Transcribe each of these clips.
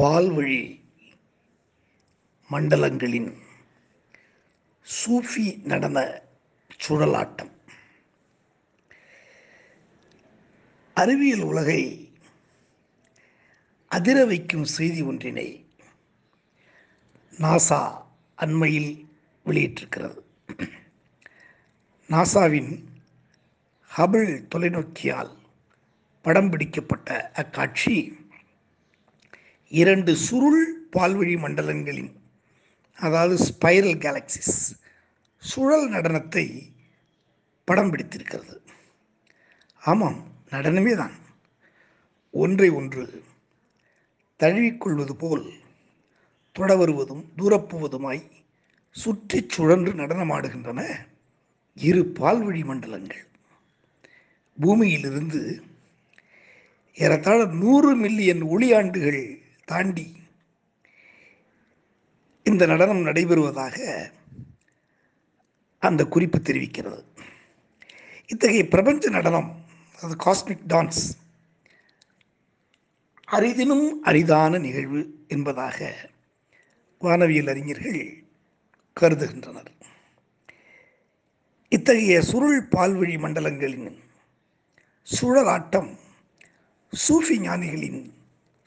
பால்வழி மண்டலங்களின் சூஃபி நடன சுழலாட்டம். அறிவியல் உலகை அதிர வைக்கும் செய்தி ஒன்றினை நாசா அண்மையில் வெளியிட்டிருக்கிறது. நாசாவின் ஹபிள் தொலைநோக்கியால் படம் பிடிக்கப்பட்ட அக்காட்சி இரண்டு சுருள் பால்வழி மண்டலங்களின் அதாவது ஸ்பைரல் கேலக்சிஸ் சுழல் நடனத்தை படம் பிடித்திருக்கிறது. ஆமாம் நடனமே தான். ஒன்றை ஒன்று தழுவிக்கொள்வது போல் தொட வருவதும் தூரப்புவதுமாய் சுற்றி சுழன்று நடனமாடுகின்றன இரு பால்வழி மண்டலங்கள். பூமியிலிருந்து ஏறத்தாழ நூறு மில்லியன் ஒளியாண்டுகள் தாண்டி இந்த நடனம் நடைபெறுவதாக அந்த குறிப்பு தெரிவிக்கிறது. இத்தகைய பிரபஞ்ச நடனம் அது காஸ்மிக் டான்ஸ் அரிதினும் அரிதான நிகழ்வு என்பதாக வானவியல் அறிஞர்கள் கருதுகின்றனர். இத்தகைய சுருள் பால்வழி மண்டலங்களின் சுழலாட்டம் சூஃபி ஞானிகளின்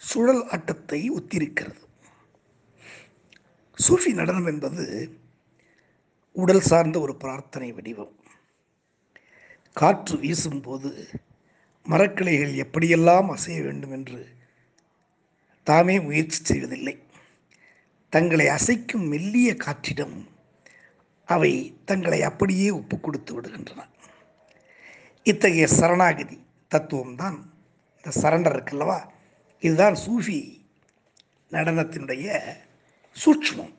சுழல் ஆட்டத்தை ஒத்திருக்கிறது. சூஃபி நடனம் என்பது உடல் சார்ந்த ஒரு பிரார்த்தனை வடிவம். காற்று வீசும்போது மரக்கிளைகள் எப்படியெல்லாம் அசைய வேண்டும் என்று தாமே முயற்சி செய்வதில்லை. தங்களை அசைக்கும் மெல்லிய காற்றிடம் அவை தங்களை அப்படியே ஒப்பு கொடுத்து விடுகின்றன. இத்தகைய சரணாகதி தத்துவம்தான் இந்த சரண்டர் இருக்குல்லவா? இதுதான் சூஃபி நடனத்தினுடைய சூட்சமம்.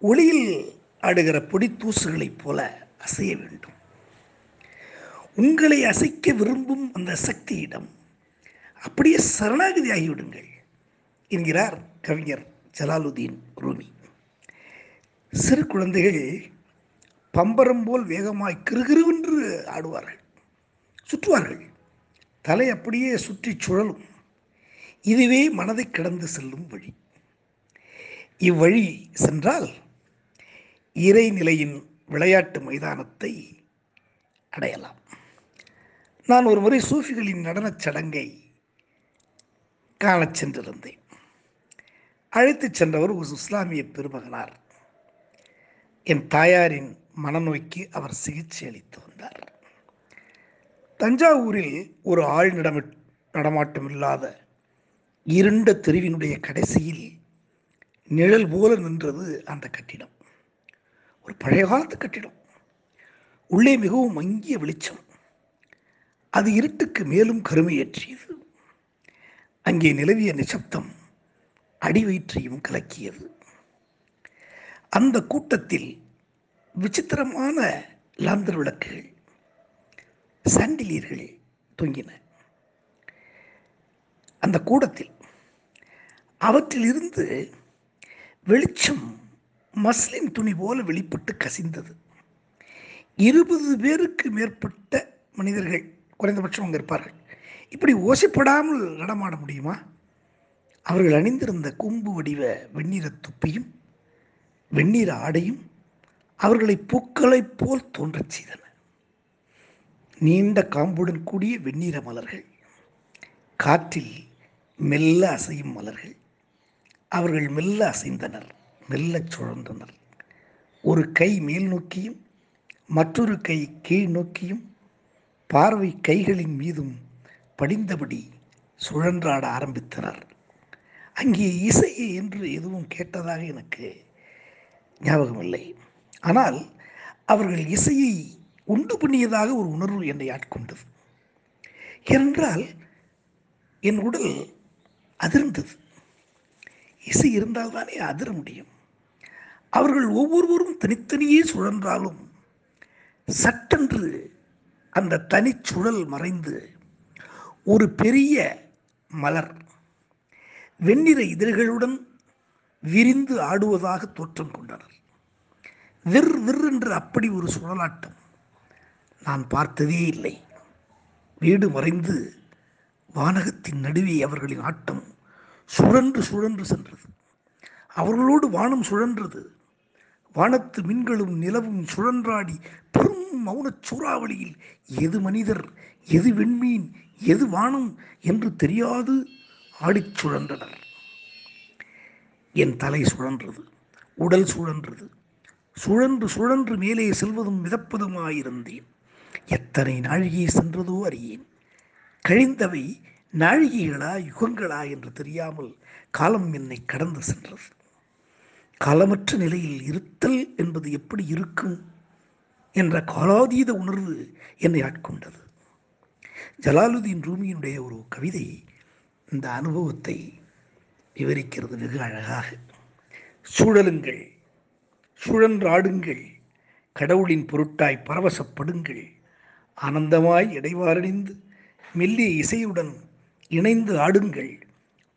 ஒளியில் ஆடுகிற பொடித்தூசுகளைப் போல அசைய வேண்டும். உங்களை அசைக்க விரும்பும் அந்த சக்தியிடம் அப்படியே சரணாகதி ஆகிவிடுங்கள் என்கிறார் கவிஞர் ஜலாலுதீன் ரூமி. சிறு குழந்தைகள் பம்பரம் போல் வேகமாய் கிருகிருவென்று ஆடுவார்கள் சுற்றுவார்கள். தலை அப்படியே சுற்றி சுழலும். இதுவே மனதை கடந்து செல்லும் வழி. இவ்வழி சென்றால் இறைநிலையின் விளையாட்டு மைதானத்தை அடையலாம். நான் ஒரு முறை சூஃபிகளின் நடனச் சடங்கை காணச் சென்றிருந்தேன். அழைத்துச் சென்றவர் ஒரு இஸ்லாமிய பெருமகனார். என் தாயாரின் மனநோய்க்கு அவர் சிகிச்சை அளித்து வந்தார். தஞ்சாவூரில் ஒரு ஆள் நடமாட்டமில்லாத நடமாட்டம் இல்லாத இருண்ட தெருவினுடைய கடைசியில் நிழல் போல நின்றது அந்த கட்டிடம். ஒரு பழைய காலத்து கட்டிடம். உள்ளே மிகவும் மங்கிய வெளிச்சம். அது இருட்டுக்கு மேலும் கருமையேற்றியது. அங்கே நிலவிய நிசப்தம் அடிவயிற்றையும் கலக்கியது. அந்த கூட்டத்தில் விசித்திரமான லாந்தர் விளக்குகள் சாண்டிலியர்கள் தொங்கின. அந்த கூடத்தில். அவற்றிலிருந்து வெளிச்சம் மஸ்லின் துணி போல வெளிப்பட்டு கசிந்தது. இருபது பேருக்கு மேற்பட்ட மனிதர்கள் குறைந்தபட்சம் அங்கே இருப்பார்கள். இப்படி ஓசைப்படாமல் நடமாட முடியுமா? அவர்கள் அணிந்திருந்த கொம்பு வடிவ வெண்ணிற துப்பியும் வெண்ணிற ஆடையும் அவர்களை பூக்களைப் போல் தோன்றச் செய்தன. நீண்ட காம்புடன் கூடிய வெண்ணிற மலர்கள் காற்றில் மெல்ல அசையும் மலர்கள். அவர்கள் மெல்ல அசைந்தனர் மெல்ல சுழந்தனர் ஒரு கை மேல் நோக்கியும் மற்றொரு கை கீழ் நோக்கியும் பார்வை கைகளின் மீதும் படிந்தபடி சுழன்றாட ஆரம்பித்தனர். அங்கே இசை என்று எதுவும் கேட்டதாக எனக்கு ஞாபகமில்லை. ஆனால் அவர்கள் இசையை உண்டு பண்ணியதாக ஒரு உணர்வு என்னை ஆட்கொண்டது. ஏனென்றால் என் உடல் அதிர்ந்தது. இசை இருந்தால்தானே அதிர முடியும். அவர்கள் ஒவ்வொருவரும் தனித்தனியே சுழன்றாலும் சட்டென்று அந்த தனிச்சுழல் மறைந்து ஒரு பெரிய மலர் வெண்ணிற இதழ்களுடன் விரிந்து ஆடுவதாக தோற்றம் கொண்டனர். விர் விர் என்று அப்படி ஒரு சுழலாட்டம் நான் பார்த்ததே இல்லை. வீடு மறைந்து வானகத்தின் நடுவே அவர்களின் ஆட்டம் சுழன்று சுழன்று சென்றது. அவர்களோடு வானம் சுழன்றது. வானத்து மின்களும் நிலவும் சுழன்றாடி பெரும் மௌனச் சூறாவளியில் எது மனிதர் எது வெண்மீன் எது வானம் என்று தெரியாது ஆடிச் சுழன்றனர். என் தலை சுழன்றது உடல் சுழன்றது. சுழன்று சுழன்று மேலே செல்வதும் மிதப்பதுமாயிருந்தேன். எத்தனை நாழிகை சென்றதோ அறியேன். கழிந்தவை நாழிகைகளா யுகங்களா என்று தெரியாமல் காலம் என்னை கடந்து சென்றது. காலமற்ற நிலையில் இருத்தல் என்பது எப்படி இருக்கும் என்ற காலாதீத உணர்வு என்னை ஆட்கொண்டது. ஜலாலுதீன் ரூமியினுடைய ஒரு கவிதை இந்த அனுபவத்தை விவரிக்கிறது வெகு அழகாக. சூழலுங்கள் சுழன்றாடுங்கள் கடவுளின் பொருட்டாய் பரவசப்படுங்கள் ஆனந்தமாய் இடைவாரணிந்து மெல்லிய இசையுடன் இணைந்து ஆடுங்கள்.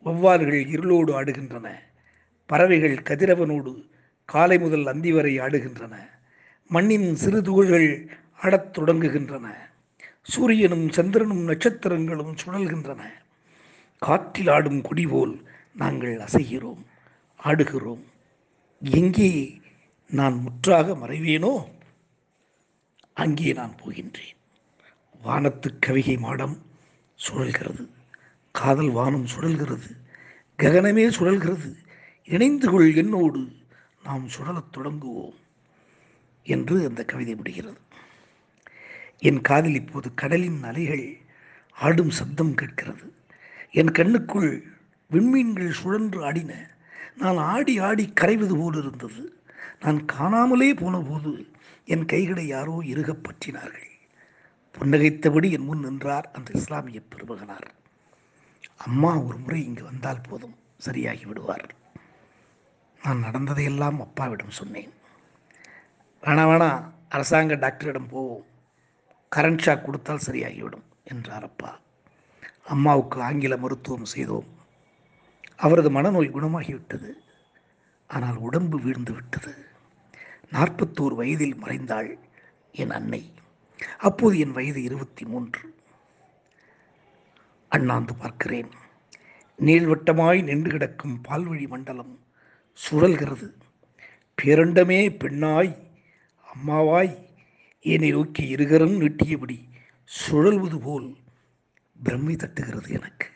வௌவால்கள் இருளோடு ஆடுகின்றன. பறவைகள் கதிரவனோடு காலை முதல் அந்தி வரை ஆடுகின்றன. மண்ணின் சிறு துகள்கள் ஆடத் தொடங்குகின்றன. சூரியனும் சந்திரனும் நட்சத்திரங்களும் சுழல்கின்றன. காற்றில் ஆடும் கொடி போல் நாங்கள் அசைகிறோம் ஆடுகிறோம். எங்கே நான் முற்றாக மறைவேனோ அங்கே நான் போகின்றேன். வானத்து கவிகை மாடம் சுழல்கிறது. காதல் வானம் சுழல்கிறது. ககனமே சுழல்கிறது. இணைந்து கொள் என்னோடு. நாம் சுழலத் தொடங்குவோம் என்று அந்த கவிதை முடிகிறது. என் காதில் இப்போது கடலின் அலைகள் ஆடும் சப்தம் கேட்கிறது. என் கண்ணுக்குள் விண்மீன்கள் சுழன்று ஆடின. நான் ஆடி ஆடி கரைவது போல் இருந்தது. நான் காணாமலே போன போது என் கைகளை யாரோ இறுகப் பற்றினார்கள். புன்னகைத்தபடி என் முன் நின்றார் அந்த இஸ்லாமிய பெருமகனார் அம்மா ஒரு முறை இங்கு வந்தால் போதும் சரியாகி விடுவார். நான் நடந்ததையெல்லாம் அப்பாவிடம் சொன்னேன். வேணா வேணா அரசாங்க டாக்டரிடம் போவோம். கரண்ட் ஷாக் கொடுத்தால் சரியாகிவிடும் என்றார் அப்பா. அம்மாவுக்கு ஆங்கில மருத்துவம் செய்தோம். அவரது மனநோய் குணமாகிவிட்டது. ஆனால் உடம்பு வீழ்ந்து விட்டது. நாற்பத்தோரு வயதில் மறைந்தாள் என் அன்னை. அப்போது என் வயது இருபத்தி மூன்று. அண்ணாந்து பார்க்கிறேன். நீள்வட்டமாய் நின்று கிடக்கும் பால்வழி மண்டலம் சுழல்கிறது. பேரண்டமே பெண்ணாய் அம்மாவாய் என்னை நோக்கி இருகரம் நீட்டியபடி சுழல்வது போல் பிரம்மை தட்டுகிறது எனக்கு.